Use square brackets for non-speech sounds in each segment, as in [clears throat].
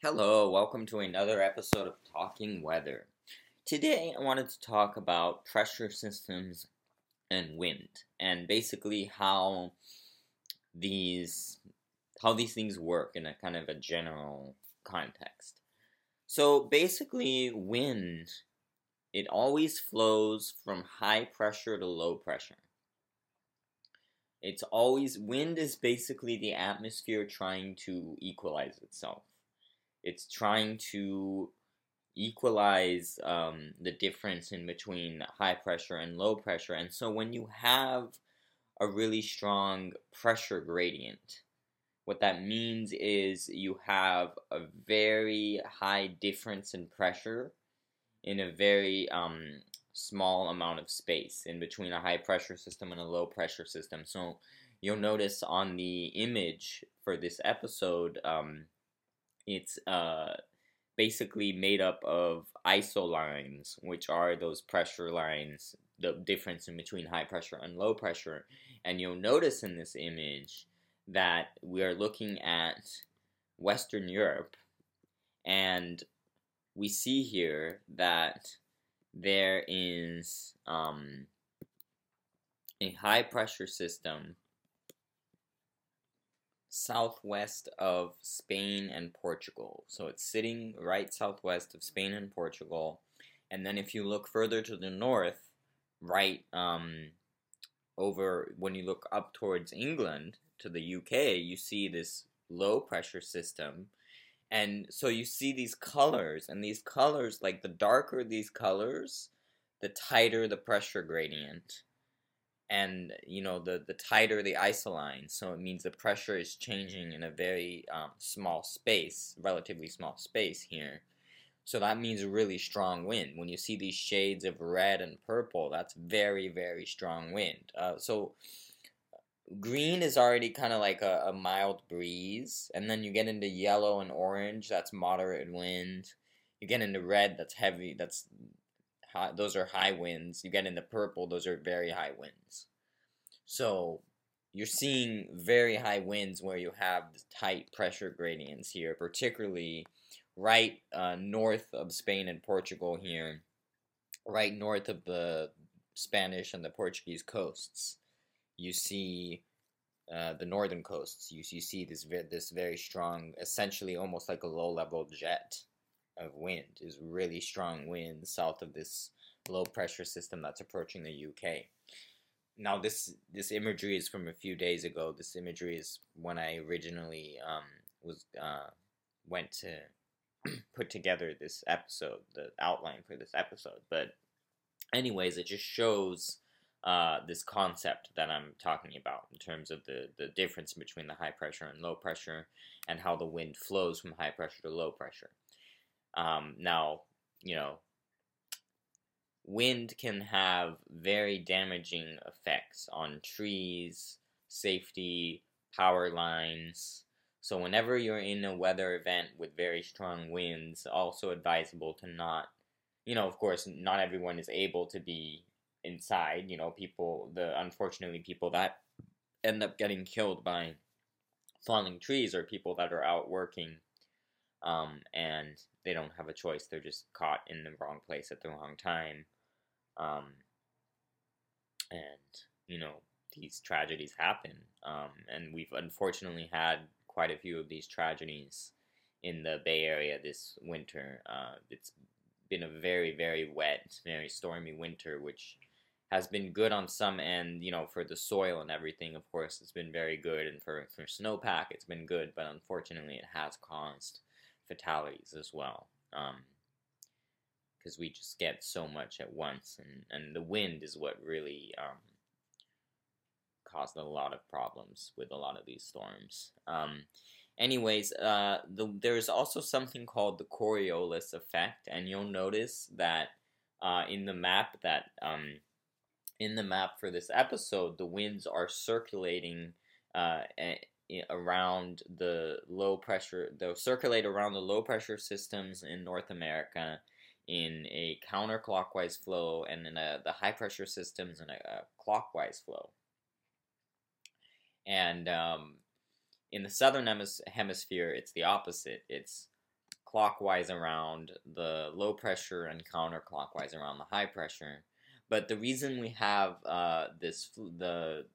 Hello, welcome to another episode of Talking Weather. Today I wanted to talk about pressure systems and wind and basically how these how these things work in a kind of a general context. So basically wind it always flows from high pressure to low pressure. It's always wind is basically the atmosphere trying to equalize itself. It's trying to equalize um, the difference in between high pressure and low pressure. And so when you have a really strong pressure gradient, what that means is you have a very high difference in pressure in a very um, small amount of space in between a high pressure system and a low pressure system. So you'll notice on the image for this episode, um, it's uh, basically made up of isolines, which are those pressure lines, the difference in between high pressure and low pressure. And you'll notice in this image that we are looking at Western Europe, and we see here that there is um, a high pressure system southwest of Spain and Portugal. So it's sitting right southwest of Spain and Portugal. And then if you look further to the north, right um, over when you look up towards England to the UK, you see this low pressure system. And so you see these colors, and these colors, like the darker these colors, the tighter the pressure gradient and you know the the tighter the isoline so it means the pressure is changing in a very um, small space relatively small space here. So that means really strong wind. When you see these shades of red and purple that's very very strong wind. Uh, so green is already kind of like a, a mild breeze and then you get into yellow and orange that's moderate wind. You get into red that's heavy that's high, those are high winds. You get in the purple, those are very high winds. So you're seeing very high winds where you have tight pressure gradients here, particularly right uh, north of Spain and Portugal here, right north of the Spanish and the Portuguese coasts. You see uh, the northern coasts. You, you see this this very strong, essentially almost like a low level jet of wind is really strong wind south of this low pressure system that's approaching the UK. Now this this imagery is from a few days ago. This imagery is when I originally um, was uh, went to [clears throat] put together this episode, the outline for this episode. But anyways, it just shows uh, this concept that I'm talking about in terms of the, the difference between the high pressure and low pressure and how the wind flows from high pressure to low pressure. Um, now, you know, wind can have very damaging effects on trees, safety, power lines. So, whenever you're in a weather event with very strong winds, also advisable to not, you know, of course, not everyone is able to be inside. You know, people, the unfortunately, people that end up getting killed by falling trees are people that are out working um, and they don't have a choice. They're just caught in the wrong place at the wrong time. Um, and, you know, these tragedies happen. Um, and we've unfortunately had quite a few of these tragedies in the Bay Area this winter. Uh, it's been a very, very wet, very stormy winter, which has been good on some end, you know, for the soil and everything, of course, it's been very good. And for, for snowpack, it's been good, but unfortunately, it has caused fatalities as well. because um, we just get so much at once, and, and the wind is what really um, caused a lot of problems with a lot of these storms. Um, anyways, uh, the, there's also something called the Coriolis effect, and you'll notice that uh, in the map that um, in the map for this episode, the winds are circulating uh, around the low pressure, they'll circulate around the low pressure systems in North America in a counterclockwise flow, and in a, the high pressure systems in a, a clockwise flow. And um, in the southern hemis- hemisphere, it's the opposite. It's clockwise around the low pressure and counterclockwise around the high pressure. But the reason we have uh, this the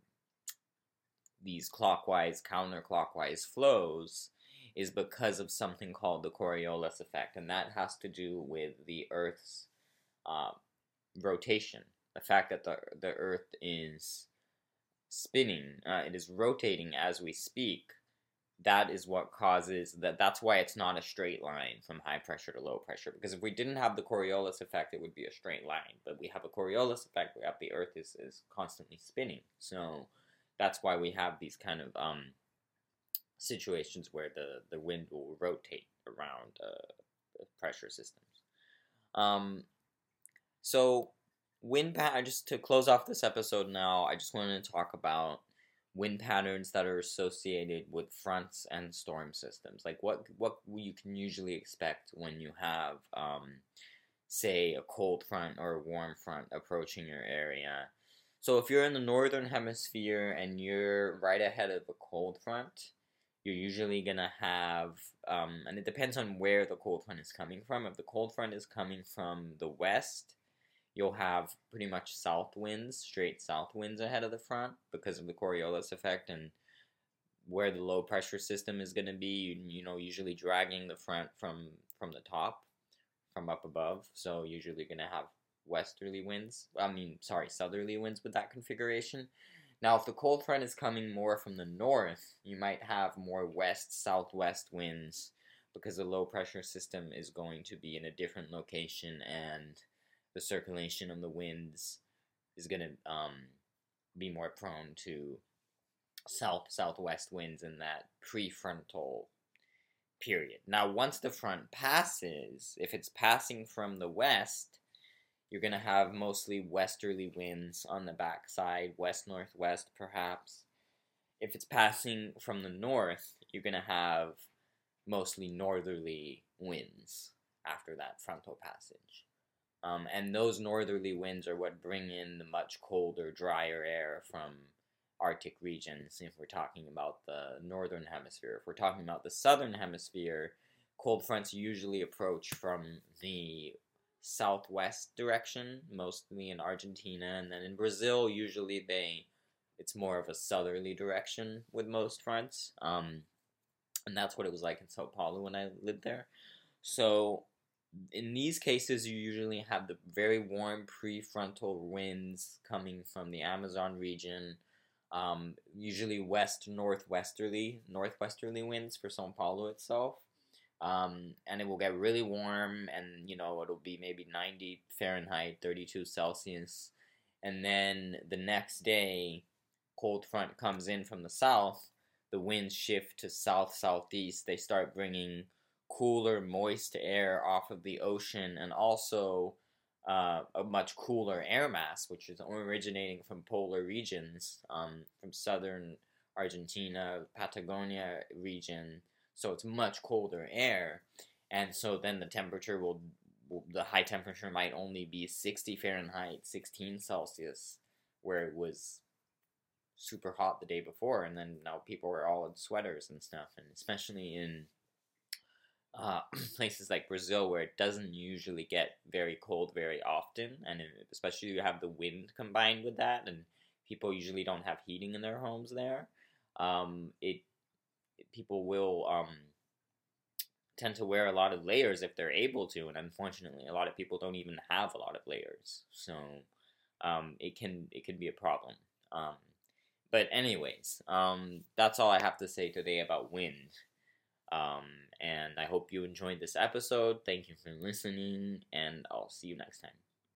these clockwise counterclockwise flows is because of something called the Coriolis effect, and that has to do with the Earth's uh, rotation. The fact that the the Earth is spinning, uh, it is rotating as we speak. That is what causes that. That's why it's not a straight line from high pressure to low pressure. Because if we didn't have the Coriolis effect, it would be a straight line. But we have a Coriolis effect. We have the Earth is is constantly spinning. So that's why we have these kind of um, situations where the, the wind will rotate around uh, pressure systems. Um, so wind pattern. Just to close off this episode now, I just wanted to talk about wind patterns that are associated with fronts and storm systems. Like what what you can usually expect when you have, um, say, a cold front or a warm front approaching your area. So if you're in the northern hemisphere and you're right ahead of a cold front, you're usually gonna have, um, and it depends on where the cold front is coming from. If the cold front is coming from the west, you'll have pretty much south winds, straight south winds ahead of the front because of the Coriolis effect and where the low pressure system is going to be, you, you know, usually dragging the front from from the top, from up above. So usually going to have westerly winds. I mean, sorry, southerly winds with that configuration. Now, if the cold front is coming more from the north, you might have more west southwest winds because the low pressure system is going to be in a different location and the circulation of the winds is going to um, be more prone to south southwest winds in that prefrontal period. Now, once the front passes, if it's passing from the west, you're going to have mostly westerly winds on the backside, west northwest perhaps. If it's passing from the north, you're going to have mostly northerly winds after that frontal passage. Um, and those northerly winds are what bring in the much colder, drier air from Arctic regions. If we're talking about the northern hemisphere, if we're talking about the southern hemisphere, cold fronts usually approach from the southwest direction, mostly in Argentina, and then in Brazil, usually they it's more of a southerly direction with most fronts. Um, and that's what it was like in Sao Paulo when I lived there. So in these cases, you usually have the very warm prefrontal winds coming from the Amazon region, um, usually west northwesterly, northwesterly winds for Sao Paulo itself. Um, and it will get really warm, and you know, it'll be maybe 90 Fahrenheit, 32 Celsius. And then the next day, cold front comes in from the south, the winds shift to south southeast. They start bringing cooler, moist air off of the ocean, and also uh, a much cooler air mass, which is originating from polar regions, um, from southern Argentina, Patagonia region. So it's much colder air, and so then the temperature will, the high temperature might only be 60 Fahrenheit, 16 Celsius, where it was super hot the day before, and then now people are all in sweaters and stuff, and especially in uh, [clears throat] places like Brazil where it doesn't usually get very cold very often, and especially you have the wind combined with that, and people usually don't have heating in their homes there. Um, it people will um, tend to wear a lot of layers if they're able to, and unfortunately, a lot of people don't even have a lot of layers, so um, it can it can be a problem. Um, but anyways, um, that's all I have to say today about wind. Um, and I hope you enjoyed this episode. Thank you for listening, and I'll see you next time.